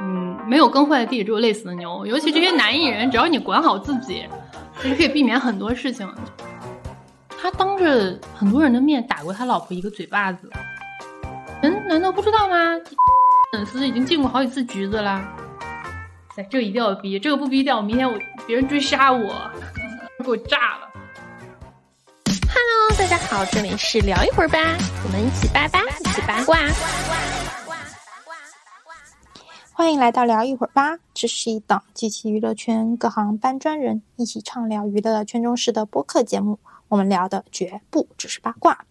嗯，没有耕坏的地，只有累死的牛。尤其这些男艺人，只要你管好自己，其实可以避免很多事情。他当着很多人的面打过他老婆一个嘴巴子，人难道不知道吗？粉丝已经进过好几次局子啦。哎，这个一定要逼，这个不逼掉，明天我别人追杀我，给我炸了。Hello，大家好，这里是聊一会儿吧，我们一起八八，一起八卦。欢迎来到聊一会儿吧，这是一档集齐娱乐圈各行搬砖人一起畅聊娱乐圈中事的播客节目。我们聊的绝不只是八卦。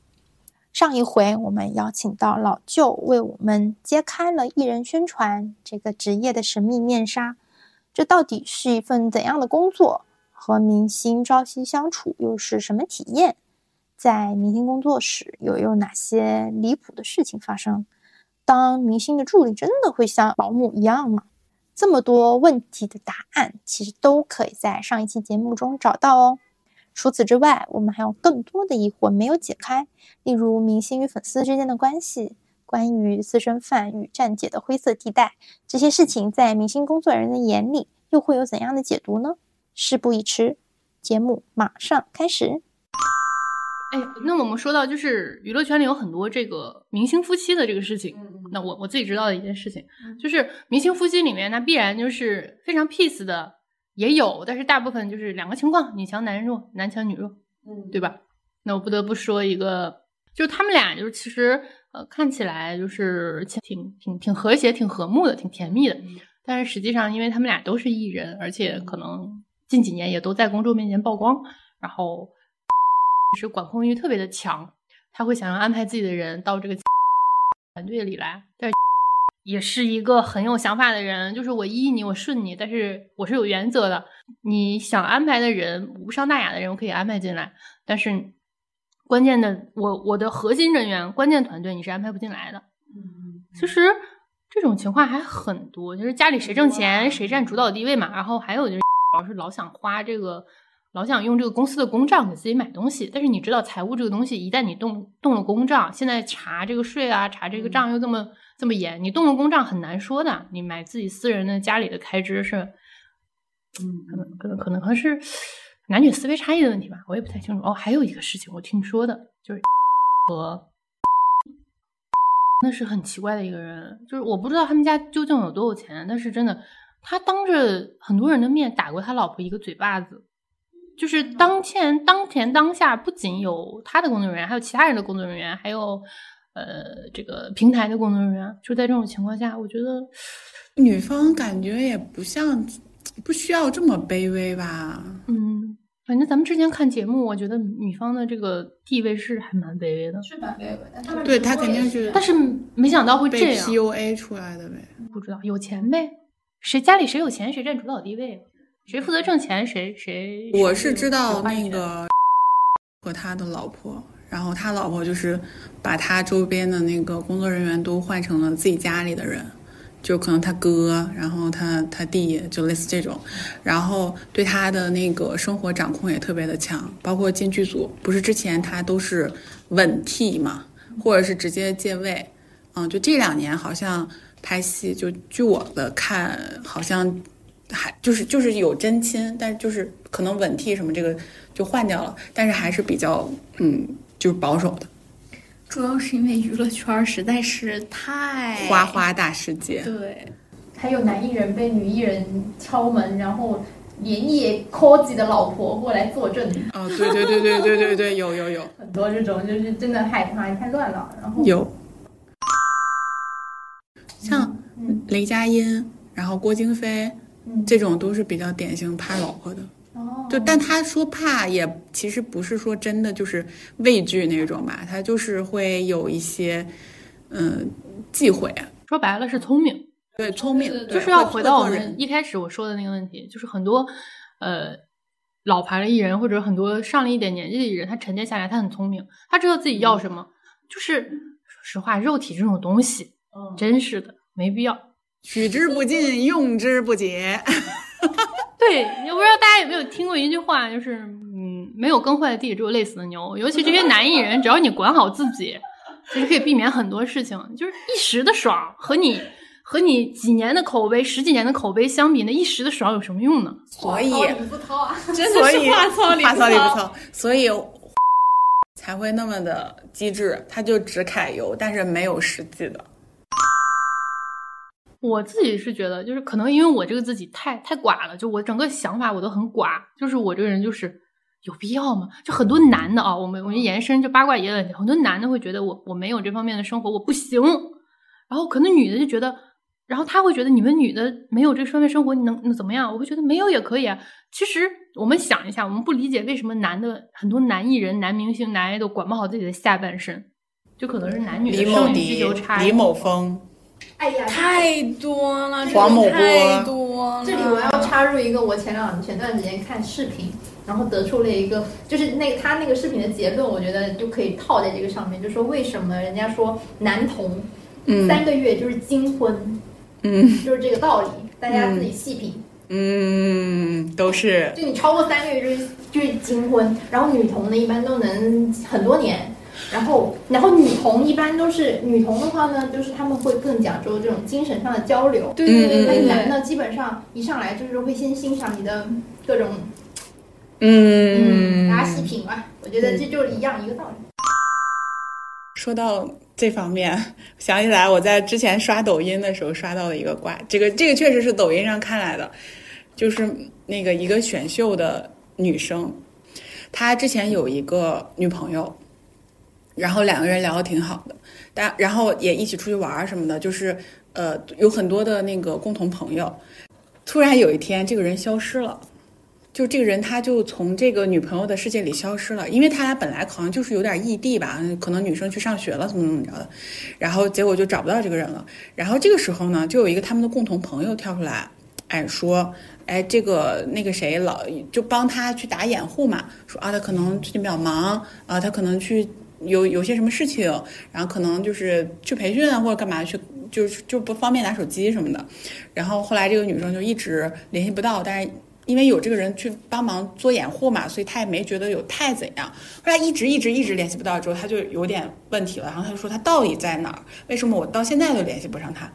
上一回我们邀请到老舅为我们揭开了艺人宣传这个职业的神秘面纱。这到底是一份怎样的工作？和明星朝夕相处又是什么体验？在明星工作室又有哪些离谱的事情发生？当明星的助理真的会像保姆一样吗？这么多问题的答案，其实都可以在上一期节目中找到哦。除此之外，我们还有更多的疑惑没有解开，例如明星与粉丝之间的关系，关于私生饭与站姐的灰色地带，这些事情在明星工作人员的眼里又会有怎样的解读呢？事不宜迟，节目马上开始。哎，那我们说到就是娱乐圈里有很多这个明星夫妻的这个事情，那我我自己知道的一件事情，就是明星夫妻里面，那必然就是非常 peace 的也有，但是大部分就是两个情况，女强男弱，男强女弱，嗯，对吧？那我不得不说一个，就是他们俩就是其实呃看起来就是挺挺挺和谐、挺和睦的、挺甜蜜的，但是实际上因为他们俩都是艺人，而且可能近几年也都在公众面前曝光，然后。是管控欲特别的强，他会想要安排自己的人到这个团队里来，但是也是一个很有想法的人，就是我依你，我顺你，但是我是有原则的。你想安排的人，无伤大雅的人，我可以安排进来，但是关键的，我我的核心人员、关键团队你是安排不进来的。其实这种情况还很多，就是家里谁挣钱谁占主导地位嘛。然后还有就是，主要是老想花这个。老想用这个公司的公账给自己买东西，但是你知道财务这个东西，一旦你动动了公账，现在查这个税啊，查这个账又这么这么严，你动了公账很难说的。你买自己私人的家里的开支是，嗯，可能可能可能可能是男女思维差异的问题吧，我也不太清楚。哦，还有一个事情我听说的，就是和那是很奇怪的一个人，就是我不知道他们家究竟有多有钱，但是真的，他当着很多人的面打过他老婆一个嘴巴子。就是当前当前当下，不仅有他的工作人员，还有其他人的工作人员，还有呃这个平台的工作人员。就在这种情况下，我觉得女方感觉也不像不需要这么卑微吧。嗯，反正咱们之前看节目，我觉得女方的这个地位是还蛮卑微的，是蛮卑微的。对他肯定是，但是没想到会这样 PUA 出来的呗。不知道有钱呗，谁家里谁有钱谁占主导地位。谁负责挣钱，谁谁。我是知道那个和他的老婆，然后他老婆就是把他周边的那个工作人员都换成了自己家里的人，就可能他哥，然后他他弟，就类似这种，然后对他的那个生活掌控也特别的强，包括进剧组，不是之前他都是稳替嘛，或者是直接借位，嗯，就这两年好像拍戏，就据我的看，好像。还就是就是有真亲，但是就是可能稳替什么这个就换掉了，但是还是比较嗯就是保守的。主要是因为娱乐圈实在是太花花大世界。对，还有男艺人被女艺人敲门，然后连夜 call 自己的老婆过来作证。哦，对对对对对对对，有有有很多这种，就是真的害怕太乱了。然后有像雷佳音，然后郭京飞。这种都是比较典型怕老婆的，就但他说怕也其实不是说真的就是畏惧那种吧，他就是会有一些嗯忌讳，说白了是聪明，对聪明，就是要回到我们一开始我说的那个问题，就是很多呃老牌的艺人或者很多上了一点年纪的艺人，他沉淀下来，他很聪明，他知道自己要什么，就是说实话，肉体这种东西，嗯。真是的没必要。取之不尽，用之不竭。对，我不知道大家有没有听过一句话，就是嗯，没有耕坏的地，只有累死的牛。尤其这些男艺人，只要你管好自己，其实可以避免很多事情。就是一时的爽和你 和你几年的口碑、十几年的口碑相比，那一时的爽有什么用呢？所以话糙理不糙啊，真所以的是话糙理话糙理不糙。糙，所以 才会那么的机智，他就只揩油，但是没有实际的。我自己是觉得，就是可能因为我这个自己太太寡了，就我整个想法我都很寡，就是我这个人就是有必要吗？就很多男的啊，我们我们延伸就八卦爷的问题，很多男的会觉得我我没有这方面的生活，我不行，然后可能女的就觉得，然后他会觉得你们女的没有这方面生活，你能能怎么样？我会觉得没有也可以啊。其实我们想一下，我们不理解为什么男的很多男艺人、男明星、男爱豆管不好自己的下半身，就可能是男女的生理需迪求差、异。李某峰，哎呀，太多了，黄某波太多了。这里我要插入一个，我前两前段时间看视频，然后得出了一个，就是那个他那个视频的结论，我觉得就可以套在这个上面，就说为什么人家说男童嗯三个月就是金婚，嗯就是这个道理，大家自己细品。嗯，都是就你超过三个月就是就是金婚，然后女童呢一般都能很多年，然后然后女童一般都是女童的话呢，就是他们会更讲究这种精神上的交流。对对对那对男的基本上一上来就是会先欣赏你的各种，嗯，大家细品吧。我觉得这就是一样一个道理。说到这方面，想起来我在之前刷抖音的时候刷到了一个瓜，这个这个确实是抖音上看来的，就是那个一个选秀的女生，她之前有一个女朋友，然后两个人聊得挺好的，但然后也一起出去玩什么的，就是呃有很多的那个共同朋友，突然有一天这个人消失了。就这个人，他就从这个女朋友的世界里消失了，因为他俩本来好像就是有点异地吧，可能女生去上学了，怎么怎么着的，然后结果就找不到这个人了。然后这个时候呢，就有一个他们的共同朋友跳出来，哎说，哎这个那个谁老就帮他去打掩护嘛，说啊他可能最近比较忙啊，他可能去有有些什么事情，然后可能就是去培训啊或者干嘛去，就就不方便拿手机什么的。然后后来这个女生就一直联系不到，但是。因为有这个人去帮忙做掩护嘛，所以他也没觉得有太怎样。后来一直一直一直联系不到之后，他就有点问题了。然后他就说他到底在哪儿？为什么我到现在都联系不上他？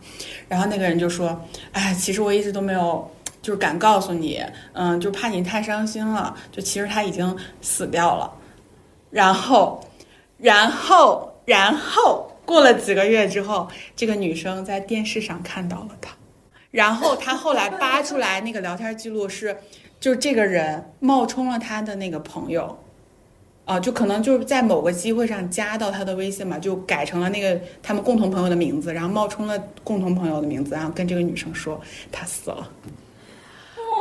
然后那个人就说：“哎，其实我一直都没有，就是敢告诉你，嗯，就怕你太伤心了。就其实他已经死掉了。然后，然后，然后过了几个月之后，这个女生在电视上看到了他。”然后他后来扒出来那个聊天记录是，就这个人冒充了他的那个朋友，啊，就可能就是在某个机会上加到他的微信嘛，就改成了那个他们共同朋友的名字，然后冒充了共同朋友的名字，然后跟这个女生说他死了，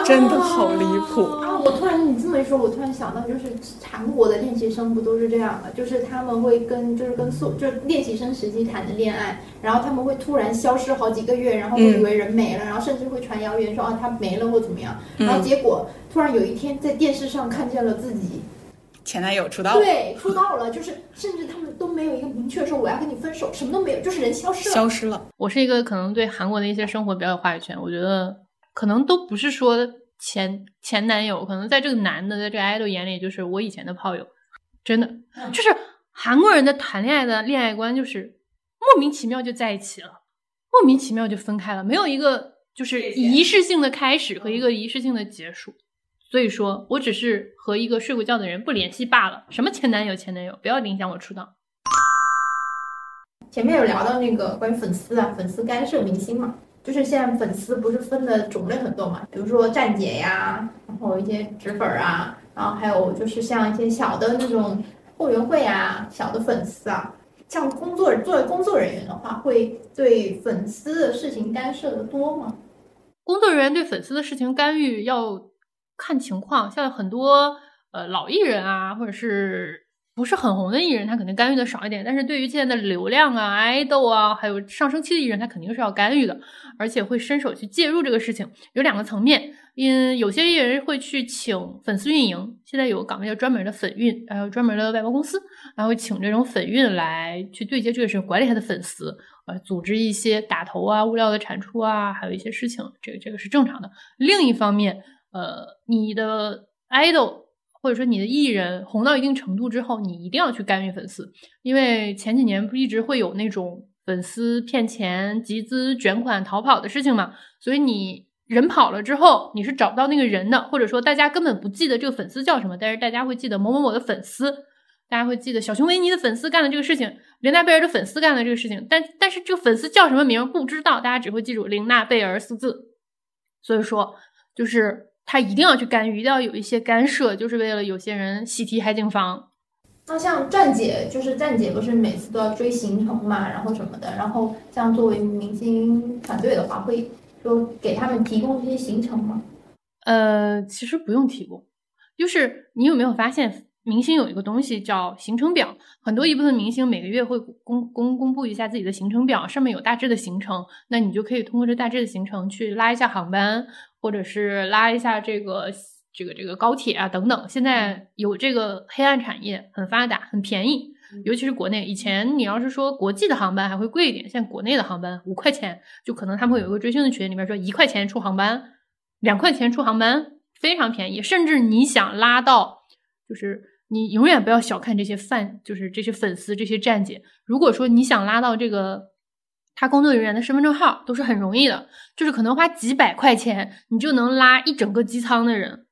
真的好离谱。啊，我突然你这么一说，我突然想到，就是韩国的练习生不都是这样的？就是他们会跟就是跟宿就是练习生时期谈的恋爱，然后他们会突然消失好几个月，然后会以为人没了，然后甚至会传谣言说啊他没了或怎么样，然后结果突然有一天在电视上看见了自己前男友出道了，对出道了，就是甚至他们都没有一个明确说我要跟你分手，什么都没有，就是人消失了。消失了。我是一个可能对韩国的一些生活比较有话语权，我觉得可能都不是说前前男友，可能在这个男的在这个 idol 眼里就是我以前的炮友，真的就是韩国人的谈恋爱的恋爱观就是莫名其妙就在一起了，莫名其妙就分开了，没有一个就是仪式性的开始和一个仪式性的结束。所以说我只是和一个睡过觉的人不联系罢了。什么前男友前男友，不要影响我出道。前面有聊到那个关于粉丝啊，粉丝干涉明星嘛，就是现在粉丝不是分的种类很多嘛，比如说站姐呀，然后一些纸粉儿啊，然后还有就是像一些小的那种后援会啊，小的粉丝啊，像工作作为工作人员的话，会对粉丝的事情干涉的多吗？工作人员对粉丝的事情干预要看情况，像很多呃老艺人啊，或者是不是很红的艺人，他肯定干预的少一点。但是对于现在的流量啊、爱豆啊，还有上升期的艺人，他肯定是要干预的，而且会伸手去介入这个事情。有两个层面，因有些艺人会去请粉丝运营，现在有个岗位叫专门的粉运，还有专门的外包公司，然后请这种粉运来去对接这个事情，管理他的粉丝。呃，组织一些打头啊、物料的产出啊，还有一些事情，这个这个是正常的。另一方面，呃，你的爱豆或者说你的艺人红到一定程度之后，你一定要去干预粉丝，因为前几年不一直会有那种粉丝骗钱、集资、卷款、逃跑的事情嘛，所以你人跑了之后，你是找不到那个人的，或者说大家根本不记得这个粉丝叫什么，但是大家会记得某某某的粉丝，大家会记得小熊维尼的粉丝干了这个事情，林娜贝尔的粉丝干了这个事情，但但是这个粉丝叫什么名不知道，大家只会记住林娜贝尔四字，所以说就是他一定要去干预，一定要有一些干涉，就是为了有些人喜提海景房。那像站姐，就是站姐不是每次都要追行程嘛，然后什么的，然后像作为明星团队的话，会说给他们提供这些行程吗？呃，其实不用提供，就是你有没有发现，明星有一个东西叫行程表，很多一部分明星每个月会公公公布一下自己的行程表，上面有大致的行程，那你就可以通过这大致的行程去拉一下航班，或者是拉一下这个。这个这个高铁啊等等，现在有这个黑暗产业很发达，很便宜，尤其是国内。以前你要是说国际的航班还会贵一点，现在国内的航班五块钱就可能他们会有一个追星的群，里面说一块钱出航班，两块钱出航班，非常便宜。甚至你想拉到，就是你永远不要小看这些饭，就是这些粉丝这些站姐。如果说你想拉到这个他工作人员的身份证号，都是很容易的，就是可能花几百块钱，你就能拉一整个机舱的人。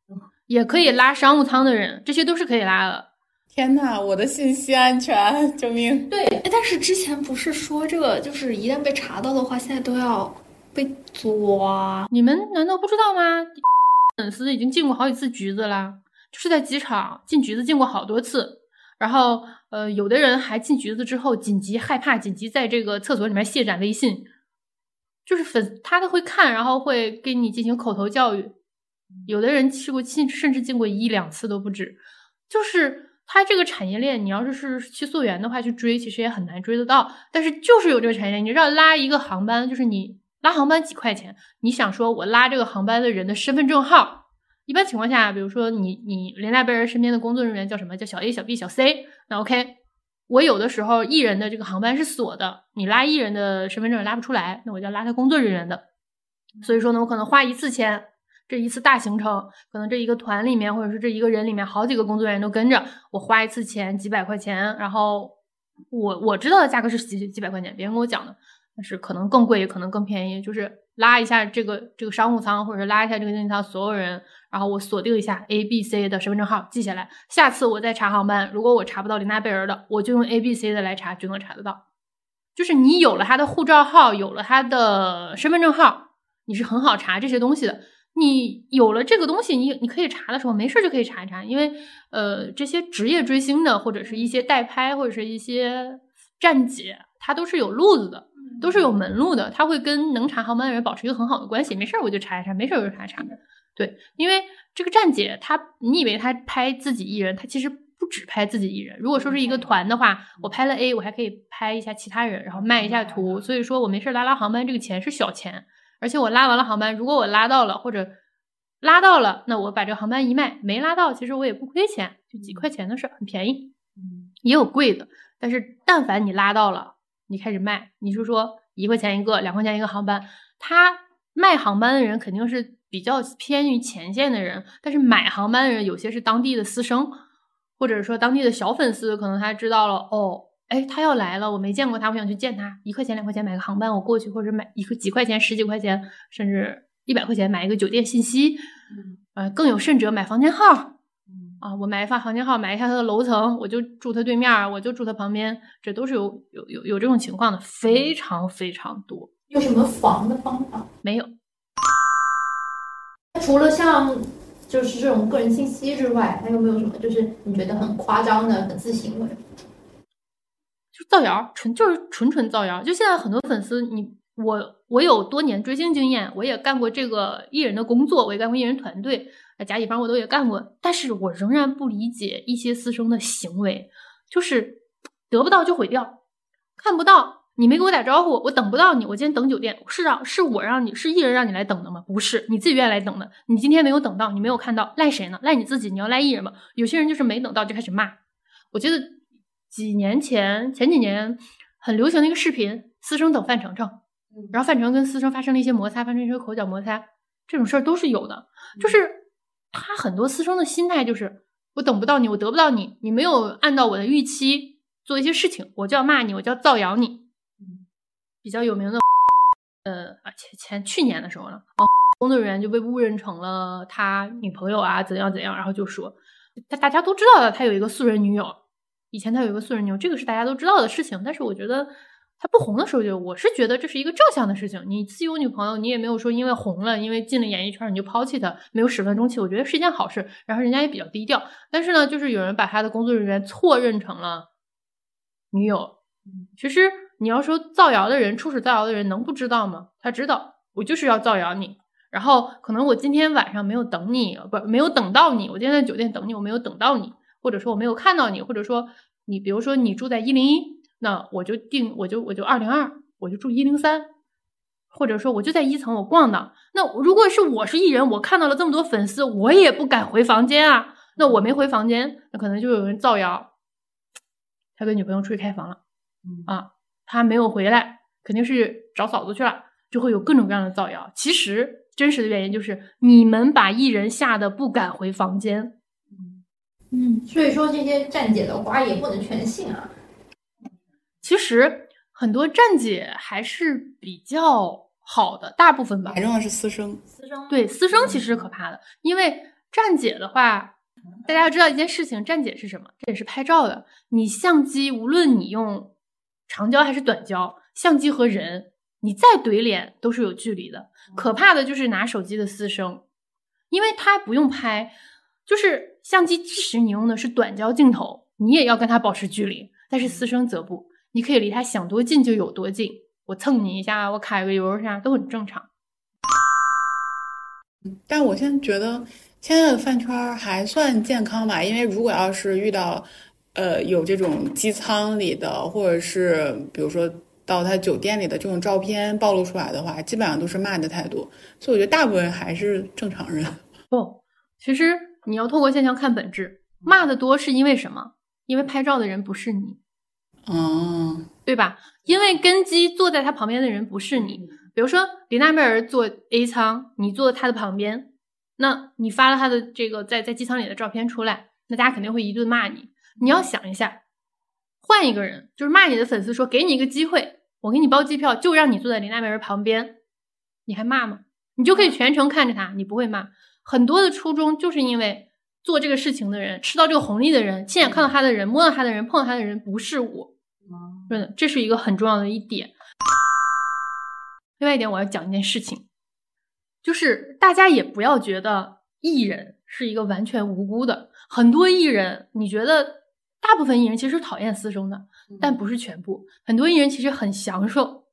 也可以拉商务舱的人，这些都是可以拉的。天呐，我的信息安全，救命！对，但是之前不是说这个，就是一旦被查到的话，现在都要被抓。你们难道不知道吗？粉丝已经进过好几次局子啦，就是在机场进局子进过好多次。然后，呃，有的人还进局子之后紧急害怕，紧急在这个厕所里面卸载微信，就是粉他都会看，然后会给你进行口头教育。有的人去过进，甚至进过一两次都不止。就是他这个产业链，你要是是去溯源的话，去追其实也很难追得到。但是就是有这个产业链，你知道拉一个航班，就是你拉航班几块钱。你想说我拉这个航班的人的身份证号，一般情况下，比如说你你连带贝尔身边的工作人员叫什么叫小 A 小 B 小 C，那 OK。我有的时候艺人的这个航班是锁的，你拉艺人的身份证拉不出来，那我就要拉他工作人员的。所以说呢，我可能花一次钱。这一次大行程，可能这一个团里面，或者是这一个人里面，好几个工作人员都跟着我，花一次钱几百块钱，然后我我知道的价格是几几百块钱，别人跟我讲的，但是可能更贵，也可能更便宜，就是拉一下这个这个商务舱，或者拉一下这个经济舱所有人，然后我锁定一下 A、B、C 的身份证号记下来，下次我再查航班，如果我查不到林娜贝尔的，我就用 A、B、C 的来查，就能查得到。就是你有了他的护照号，有了他的身份证号，你是很好查这些东西的。你有了这个东西，你你可以查的时候，没事就可以查一查，因为呃，这些职业追星的，或者是一些代拍，或者是一些站姐，他都是有路子的，都是有门路的，他会跟能查航班的人保持一个很好的关系。没事儿我就查一查，没事儿我就查一查。对，因为这个站姐，她你以为她拍自己艺人，她其实不只拍自己艺人。如果说是一个团的话，我拍了 A，我还可以拍一下其他人，然后卖一下图。所以说我没事拉拉航班，这个钱是小钱。而且我拉完了航班，如果我拉到了或者拉到了，那我把这个航班一卖，没拉到，其实我也不亏钱，就几块钱的事，很便宜。也有贵的，但是但凡你拉到了，你开始卖，你就说一块钱一个，两块钱一个航班，他卖航班的人肯定是比较偏于前线的人，但是买航班的人有些是当地的私生，或者说当地的小粉丝，可能他知道了哦。哎，他要来了，我没见过他，我想去见他。一块钱、两块钱买个航班，我过去，或者买一个几块钱、十几块钱，甚至一百块钱买一个酒店信息。呃，更有甚者买房间号。啊，我买一发房间号，买一下他的楼层，我就住他对面，我就住他旁边，这都是有有有有这种情况的，非常非常多。有什么防的方法？没有。除了像就是这种个人信息之外，还有没有什么就是你觉得很夸张的粉丝行为？就造谣，纯就是纯纯造谣。就现在很多粉丝，你我我有多年追星经验，我也干过这个艺人的工作，我也干过艺人团队，甲乙方我都也干过。但是我仍然不理解一些私生的行为，就是得不到就毁掉，看不到你没给我打招呼，我等不到你，我今天等酒店是让是我让你是艺人让你来等的吗？不是，你自己愿意来等的。你今天没有等到，你没有看到，赖谁呢？赖你自己。你要赖艺人吗？有些人就是没等到就开始骂，我觉得。几年前，前几年很流行的一个视频，私生等范丞丞，然后范丞跟私生发生了一些摩擦，发生一些口角摩擦，这种事儿都是有的。就是他很多私生的心态就是，我等不到你，我得不到你，你没有按照我的预期做一些事情，我就要骂你，我就要造谣你。比较有名的，呃啊前前去年的时候呢，工作人员就被误认成了他女朋友啊，怎样怎样，然后就说他大家都知道的，他有一个素人女友，以前他有一个素人女友，这个是大家都知道的事情，但是我觉得。他不红的时候，就我是觉得这是一个正向的事情。你自己有女朋友，你也没有说因为红了，因为进了演艺圈你就抛弃她，没有始乱终弃。我觉得是一件好事。然后人家也比较低调，但是呢，就是有人把他的工作人员错认成了女友。其实你要说造谣的人，初始造谣的人能不知道吗？他知道，我就是要造谣你。然后可能我今天晚上没有等你，不没有等到你。我今天在酒店等你，我没有等到你，或者说我没有看到你，或者说你，比如说你住在一零一。那我就定，我就我就二零二，我就住一零三，或者说我就在一层我逛的。那如果是我是艺人，我看到了这么多粉丝，我也不敢回房间啊。那我没回房间，那可能就有人造谣，他跟女朋友出去开房了，啊，他没有回来，肯定是找嫂子去了，就会有各种各样的造谣。其实真实的原因就是你们把艺人吓得不敢回房间。嗯，所以说这些站姐的话也不能全信啊。其实很多站姐还是比较好的，大部分吧。反正是私生，私生对私生其实是可怕的，因为站姐的话，大家要知道一件事情，站姐是什么？这也是拍照的。你相机无论你用长焦还是短焦，相机和人你再怼脸都是有距离的。可怕的就是拿手机的私生，因为他不用拍，就是相机即使你用的是短焦镜头，你也要跟他保持距离，但是私生则不。你可以离他想多近就有多近，我蹭你一下，我揩个油啥都很正常。但我现在觉得现在的饭圈还算健康吧，因为如果要是遇到，呃，有这种机舱里的，或者是比如说到他酒店里的这种照片暴露出来的话，基本上都是骂的态度。所以我觉得大部分还是正常人。不，其实你要透过现象看本质，骂的多是因为什么？因为拍照的人不是你。哦，对吧？因为根基坐在他旁边的人不是你，比如说林娜贝儿坐 A 舱，你坐他的旁边，那你发了他的这个在在机舱里的照片出来，那大家肯定会一顿骂你。你要想一下，换一个人，就是骂你的粉丝说给你一个机会，我给你包机票，就让你坐在林娜贝儿旁边，你还骂吗？你就可以全程看着他，你不会骂。很多的初衷就是因为做这个事情的人，吃到这个红利的人，亲眼看到他的人，摸到他的人，碰到他的人，不是我。真的，这是一个很重要的一点。另外一点，我要讲一件事情，就是大家也不要觉得艺人是一个完全无辜的。很多艺人，你觉得大部分艺人其实讨厌私生的，但不是全部。很多艺人其实很享受，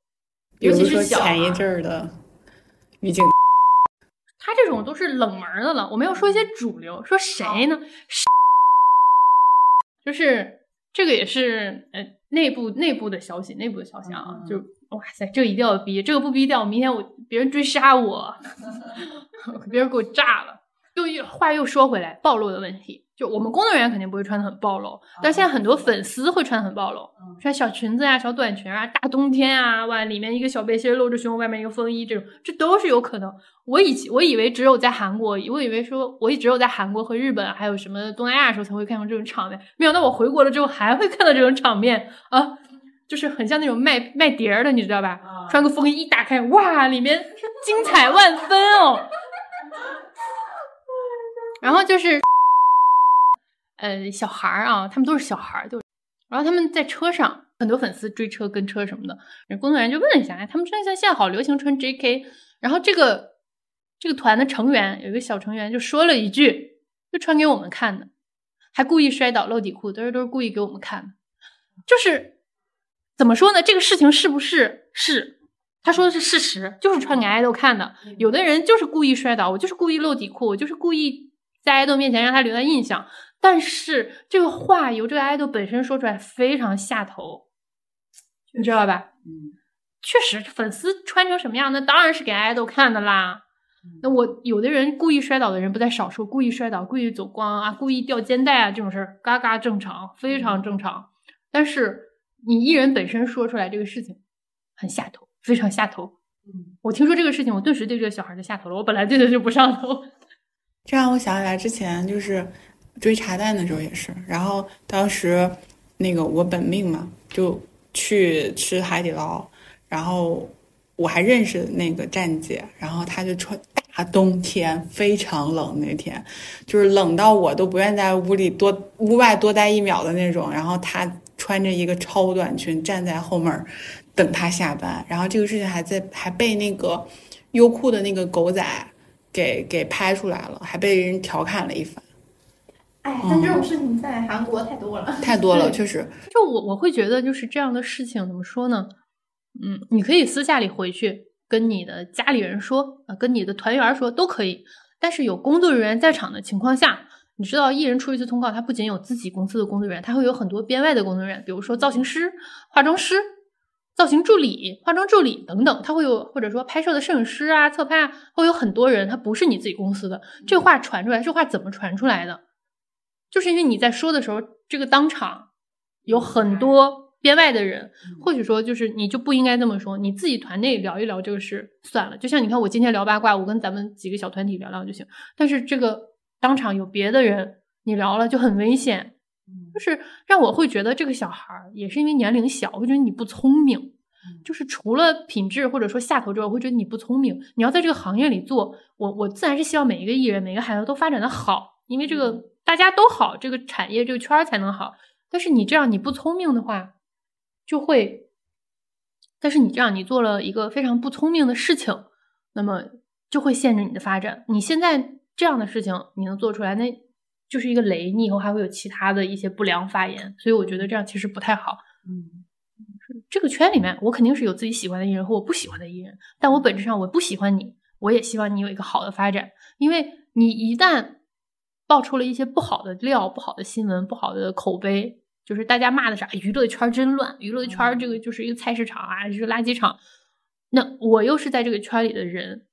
尤其是前一阵儿的于静，他这种都是冷门的了。我们要说一些主流，说谁呢？就是这个也是，呃。内部内部的消息，内部的消息啊，就哇塞，这个一定要逼，这个不逼掉，明天我别人追杀我，别人给我炸了。又又话又说回来，暴露的问题，就我们工作人员肯定不会穿的很暴露，但现在很多粉丝会穿的很暴露，穿小裙子啊、小短裙啊，大冬天啊，哇，里面一个小背心露着胸，外面一个风衣，这种这都是有可能。我以前我以为只有在韩国，我以为说我只有在韩国和日本还有什么东南亚的时候才会看到这种场面，没想到我回国了之后还会看到这种场面啊，就是很像那种卖卖碟儿的，你知道吧？穿个风衣一打开，哇，里面精彩万分哦。然后就是，呃，小孩儿啊，他们都是小孩儿，就，然后他们在车上，很多粉丝追车跟车什么的，工作人员就问了一下，哎，他们穿像现在好流行穿 J.K.，然后这个这个团的成员有一个小成员就说了一句，就穿给我们看的，还故意摔倒露底裤，都是都是故意给我们看的，就是怎么说呢？这个事情是不是是？他说的是事实，就是穿给爱豆看的。有的人就是故意摔倒，我就是故意露底裤，我就是故意。在爱豆面前让他留下印象，但是这个话由这个爱豆本身说出来非常下头，你知道吧？嗯，确实，粉丝穿成什么样，那当然是给爱豆看的啦。那我有的人故意摔倒的人不在少数，故意摔倒、故意走光啊、故意掉肩带啊这种事儿，嘎嘎正常，非常正常。但是你艺人本身说出来这个事情，很下头，非常下头。嗯，我听说这个事情，我顿时对这个小孩就下头了。我本来对他就不上头。这让我想起来之前就是追茶蛋的时候也是，然后当时那个我本命嘛，就去吃海底捞，然后我还认识那个站姐，然后她就穿大冬天非常冷那天，就是冷到我都不愿在屋里多屋外多待一秒的那种。然后她穿着一个超短裙站在后门等她下班，然后这个事情还在还被那个优酷的那个狗仔给给拍出来了，还被人调侃了一番。哎，但这种事情在韩国太多了，太多了，确实。就我我会觉得，就是这样的事情怎么说呢？嗯，你可以私下里回去跟你的家里人说，啊，跟你的团员说都可以。但是有工作人员在场的情况下，你知道，艺人出一次通告，他不仅有自己公司的工作人员，他会有很多编外的工作人员，比如说造型师、化妆师、造型助理、化妆助理等等，他会有或者说拍摄的摄影师啊、侧拍啊，会有很多人，他不是你自己公司的。这话传出来，这话怎么传出来的？就是因为你在说的时候，这个当场有很多编外的人，或许说就是你就不应该这么说，你自己团内聊一聊这个事算了。就像你看，我今天聊八卦，我跟咱们几个小团体聊聊就行。但是这个当场有别的人，你聊了就很危险，就是让我会觉得这个小孩儿也是因为年龄小，会觉得你不聪明。就是除了品质或者说下头之外，我会觉得你不聪明。你要在这个行业里做，我我自然是希望每一个艺人、每个孩子都发展的好，因为这个。大家都好，这个产业这个圈儿才能好。但是你这样你不聪明的话，就会。但是你这样你做了一个非常不聪明的事情，那么就会限制你的发展。你现在这样的事情你能做出来，那就是一个雷，你以后还会有其他的一些不良发言。所以我觉得这样其实不太好。嗯，这个圈里面我肯定是有自己喜欢的艺人和我不喜欢的艺人，但我本质上我不喜欢你，我也希望你有一个好的发展，因为你一旦。爆出了一些不好的料、不好的新闻、不好的口碑，就是大家骂的啥？娱乐圈真乱，娱乐圈这个就是一个菜市场啊，是垃圾场。那我又是在这个圈里的人，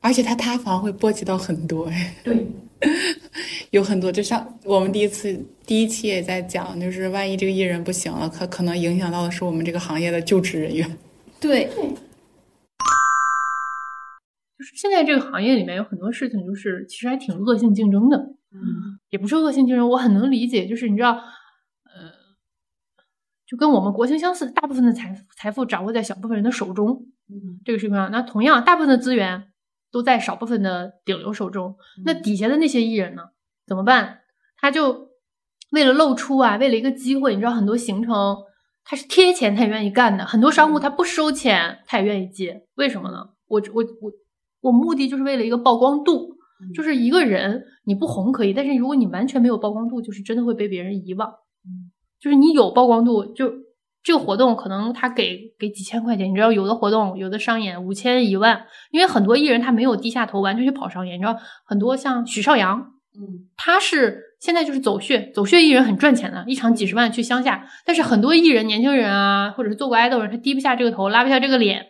而且他塌房会波及到很多哎。对，有很多，就像我们第一次第一期也在讲，就是万一这个艺人不行了，可可能影响到的是我们这个行业的就职人员。对。就是现在这个行业里面有很多事情，就是其实还挺恶性竞争的，嗯，也不是恶性竞争，我很能理解。就是你知道，呃，就跟我们国情相似，大部分的财富财富掌握在小部分人的手中，嗯，这个是什么？那同样，大部分的资源都在少部分的顶流手中。那底下的那些艺人呢？怎么办？他就为了露出啊，为了一个机会，你知道，很多行程他是贴钱他也愿意干的，很多商务他不收钱他也愿意接，为什么呢？我我我。我目的就是为了一个曝光度，就是一个人你不红可以，但是如果你完全没有曝光度，就是真的会被别人遗忘。就是你有曝光度，就这个活动可能他给给几千块钱，你知道有的活动有的商演五千一万，因为很多艺人他没有低下头，完全去跑商演。你知道很多像许绍洋，嗯，他是现在就是走穴，走穴艺人很赚钱的，一场几十万去乡下，但是很多艺人年轻人啊，或者是做过爱豆人，他低不下这个头，拉不下这个脸。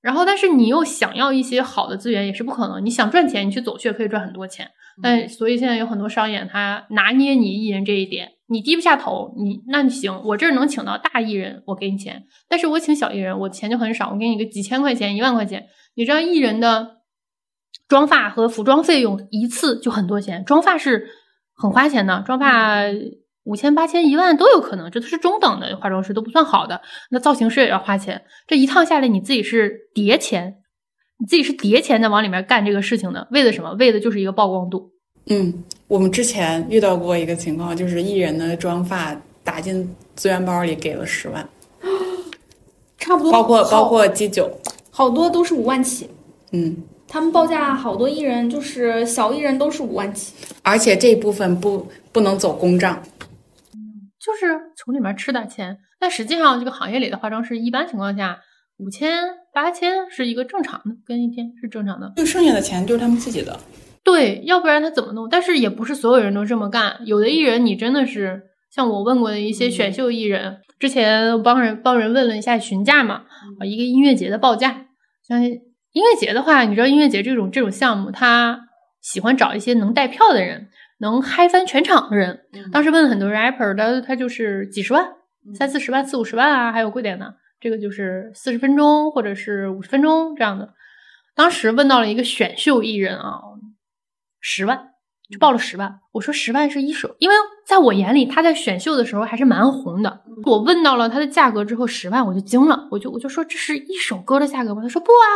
然后，但是你又想要一些好的资源，也是不可能。你想赚钱，你去走穴可以赚很多钱，但所以现在有很多商演，他拿捏你艺人这一点，你低不下头，你那行，我这儿能请到大艺人，我给你钱，但是我请小艺人，我钱就很少，我给你个几千块钱、一万块钱。你知道艺人的妆发和服装费用一次就很多钱，妆发是很花钱的，妆发。五千、八千、一万都有可能，这都是中等的化妆师，都不算好的。那造型师也要花钱，这一趟下来，你自己是叠钱，你自己是叠钱在往里面干这个事情的，为的什么？为的就是一个曝光度。嗯，我们之前遇到过一个情况，就是艺人的妆发打进资源包里给了十万，差不多，包括包括基酒，好多都是五万起。嗯，他们报价好多艺人就是小艺人都是五万起，而且这部分不不能走公账。就是从里面吃点钱，但实际上这个行业里的化妆师一般情况下五千八千是一个正常的，跟一天是正常的。就剩下的钱就是他们自己的。对，要不然他怎么弄？但是也不是所有人都这么干，有的艺人你真的是像我问过的一些选秀艺人，之前帮人帮人问了一下询价嘛，啊，一个音乐节的报价，像音乐节的话，你知道音乐节这种这种项目，他喜欢找一些能带票的人。能嗨翻全场的人，当时问了很多 rapper，他他就是几十万，三四十万、四五十万啊，还有贵点的，这个就是四十分钟或者是五十分钟这样的。当时问到了一个选秀艺人啊，十万就报了十万。我说十万是一首，因为在我眼里，他在选秀的时候还是蛮红的。我问到了他的价格之后，十万我就惊了，我就我就说这是一首歌的价格吗？他说不啊，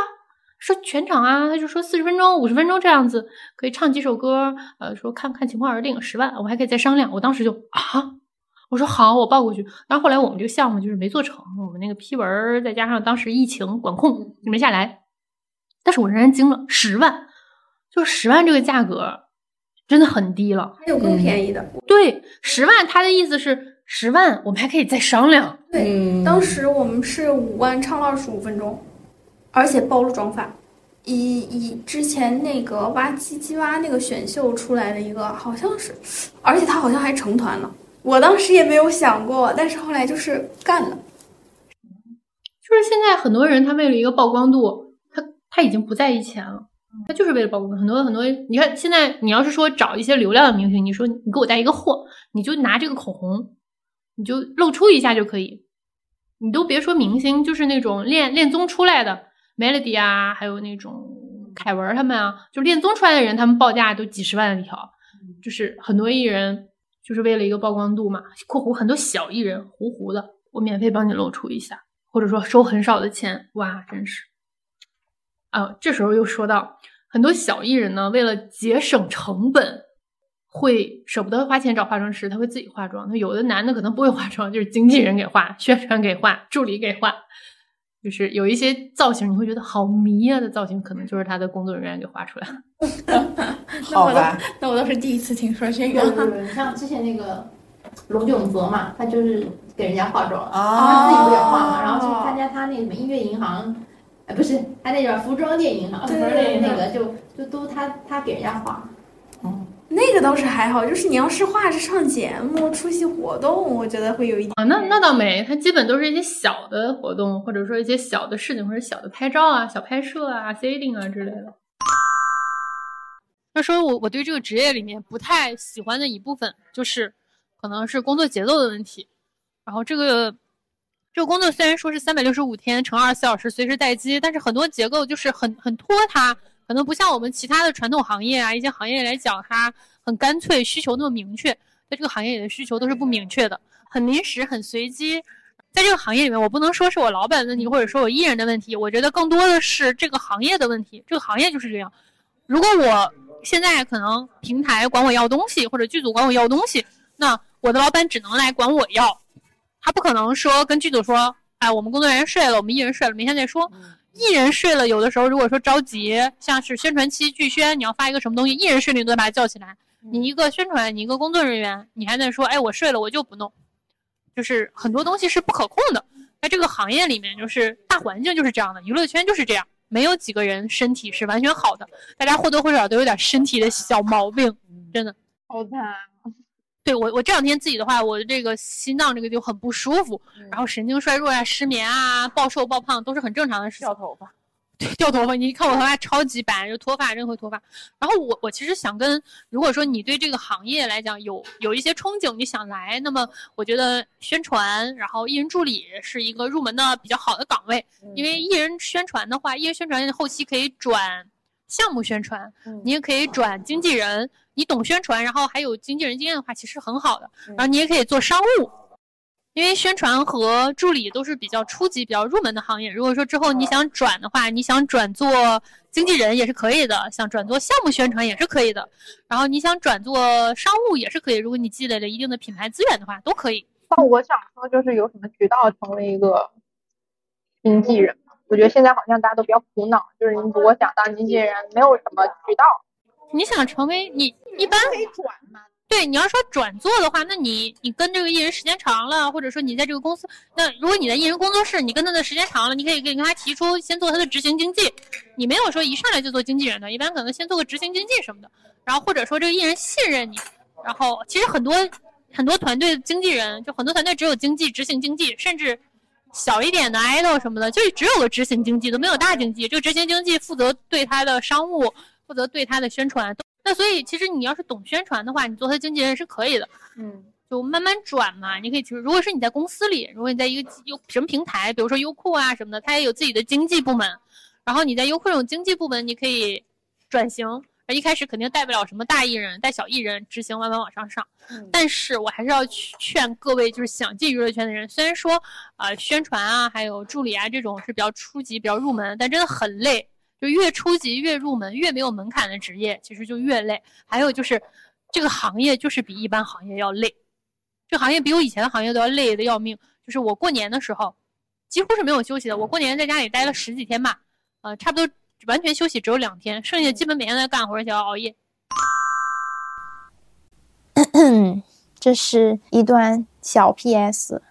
说全场啊，他就说四十分钟、五十分钟这样子可以唱几首歌，呃，说看看情况而定，十万我还可以再商量。我当时就啊。我说好，我报过去。但是后来我们这个项目就是没做成，我们那个批文再加上当时疫情管控就没下来。但是我仍然惊了，十万，就十万这个价格真的很低了。还有更便宜的，对，十万，他的意思是十万，我们还可以再商量。对，当时我们是五万唱了二十五分钟，而且包了妆发。以以之前那个挖唧唧挖那个选秀出来的一个，好像是，而且他好像还成团了。我当时也没有想过，但是后来就是干了。就是现在很多人，他为了一个曝光度，他他已经不在意钱了，他就是为了曝光。很多很多，你看现在你要是说找一些流量的明星，你说你给我带一个货，你就拿这个口红，你就露出一下就可以。你都别说明星，就是那种恋恋综出来的。Melody 啊，还有那种凯文他们啊，就恋综出来的人，他们报价都几十万一条，就是很多艺人就是为了一个曝光度嘛。括弧很多小艺人糊糊的，我免费帮你露出一下，或者说收很少的钱，哇，真是啊！这时候又说到很多小艺人呢，为了节省成本，会舍不得花钱找化妆师，他会自己化妆。他有的男的可能不会化妆，就是经纪人给化，宣传给化，助理给化。就是有一些造型，你会觉得好迷啊的造型，可能就是他的工作人员给画出来的。好吧，那我倒是第一次听说这个。你像之前那个龙永泽嘛，他就是给人家化妆，他自己不也化嘛，然后去参加他那什么音乐银行，哎，不是他那个服装店银行，服装店那个就就都他他给人家化。那个倒是还好，就是你要是画着上节目、出席活动，我觉得会有一点啊。那那倒没，它基本都是一些小的活动，或者说一些小的事情，或者小的拍照啊、小拍摄啊、setting 啊之类的。他说我我对这个职业里面不太喜欢的一部分，就是可能是工作节奏的问题。然后这个这个工作虽然说是三百六十五天乘二十四小时随时待机，但是很多结构就是很很拖沓。可能不像我们其他的传统行业啊，一些行业来讲，它很干脆，需求那么明确。在这个行业里的需求都是不明确的，很临时，很随机。在这个行业里面，我不能说是我老板的问题，或者说我艺人的问题，我觉得更多的是这个行业的问题。这个行业就是这样。如果我现在可能平台管我要东西，或者剧组管我要东西，那我的老板只能来管我要，他不可能说跟剧组说，哎，我们工作人员睡了，我们艺人睡了，明天再说。艺人睡了，有的时候如果说着急，像是宣传期剧宣，你要发一个什么东西，艺人睡了你都得把他叫起来。你一个宣传，你一个工作人员，你还在说，哎，我睡了，我就不弄，就是很多东西是不可控的。在这个行业里面，就是大环境就是这样的，娱乐圈就是这样，没有几个人身体是完全好的，大家或多或少都有点身体的小毛病，真的好惨。对我，我这两天自己的话，我的这个心脏这个就很不舒服，然后神经衰弱呀、失眠啊、暴瘦暴胖都是很正常的事情。掉头发，对掉头发，你一看我头发超级白，就脱发，任何脱发。然后我我其实想跟，如果说你对这个行业来讲有有一些憧憬，你想来，那么我觉得宣传，然后艺人助理是一个入门的比较好的岗位，因为艺人宣传的话，艺人宣传后期可以转项目宣传，你也可以转经纪人。你懂宣传，然后还有经纪人经验的话，其实很好的。然后你也可以做商务，因为宣传和助理都是比较初级、比较入门的行业。如果说之后你想转的话，你想转做经纪人也是可以的，想转做项目宣传也是可以的。然后你想转做商务也是可以，如果你积累了一定的品牌资源的话，都可以。那我想说，就是有什么渠道成为一个经纪人？我觉得现在好像大家都比较苦恼，就是你如果想当经纪人，没有什么渠道。你想成为你一般可以转吗？对，你要说转做的话，那你你跟这个艺人时间长了，或者说你在这个公司，那如果你在艺人工作室，你跟他的时间长了，你可以跟跟他提出先做他的执行经纪，你没有说一上来就做经纪人的，一般可能先做个执行经纪什么的，然后或者说这个艺人信任你，然后其实很多很多团队经纪人，就很多团队只有经纪、执行经纪，甚至小一点的 idol 什么的，就只有个执行经纪，都没有大经纪，这个执行经纪负责对他的商务。负责对他的宣传，那所以其实你要是懂宣传的话，你做他经纪人是可以的，嗯，就慢慢转嘛。你可以其实，如果是你在公司里，如果你在一个优什么平台，比如说优酷啊什么的，它也有自己的经纪部门，然后你在优酷这种经纪部门，你可以转型，一开始肯定带不了什么大艺人，带小艺人执行慢慢往上上。但是我还是要去劝各位就是想进娱乐圈的人，虽然说啊宣传啊还有助理啊这种是比较初级、比较入门，但真的很累。就越初级、越入门、越没有门槛的职业，其实就越累。还有就是这个行业就是比一般行业要累，这行业比我以前的行业都要累的要命。就是我过年的时候几乎是没有休息的，我过年在家里待了十几天吧，呃，差不多。完全休息只有两天，剩下基本每天在干活，而且要熬夜。这是一段小 P.S。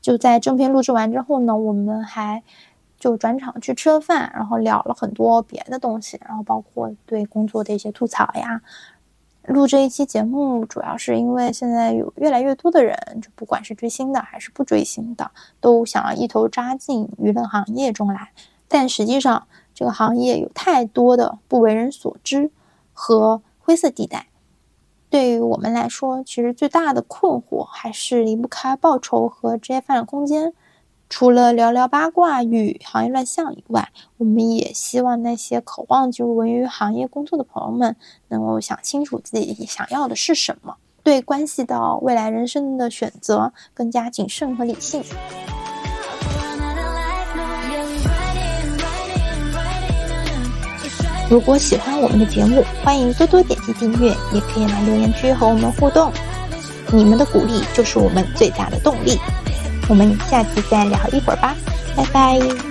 就在正片录制完之后呢，我们还就转场去吃了饭，然后聊了很多别的东西，然后包括对工作的一些吐槽呀。录这一期节目，主要是因为现在有越来越多的人，就不管是追星的还是不追星的，都想要一头扎进娱乐行业中来，但实际上。这个行业有太多的不为人所知和灰色地带，对于我们来说，其实最大的困惑还是离不开报酬和职业发展空间。除了聊聊八卦与行业乱象以外，我们也希望那些渴望进入文娱行业工作的朋友们能够想清楚自己想要的是什么，对关系到未来人生的选择更加谨慎和理性。如果喜欢我们的节目，欢迎多多点击订阅，也可以来留言区和我们互动。你们的鼓励就是我们最大的动力。我们下期再聊一会儿吧，拜拜。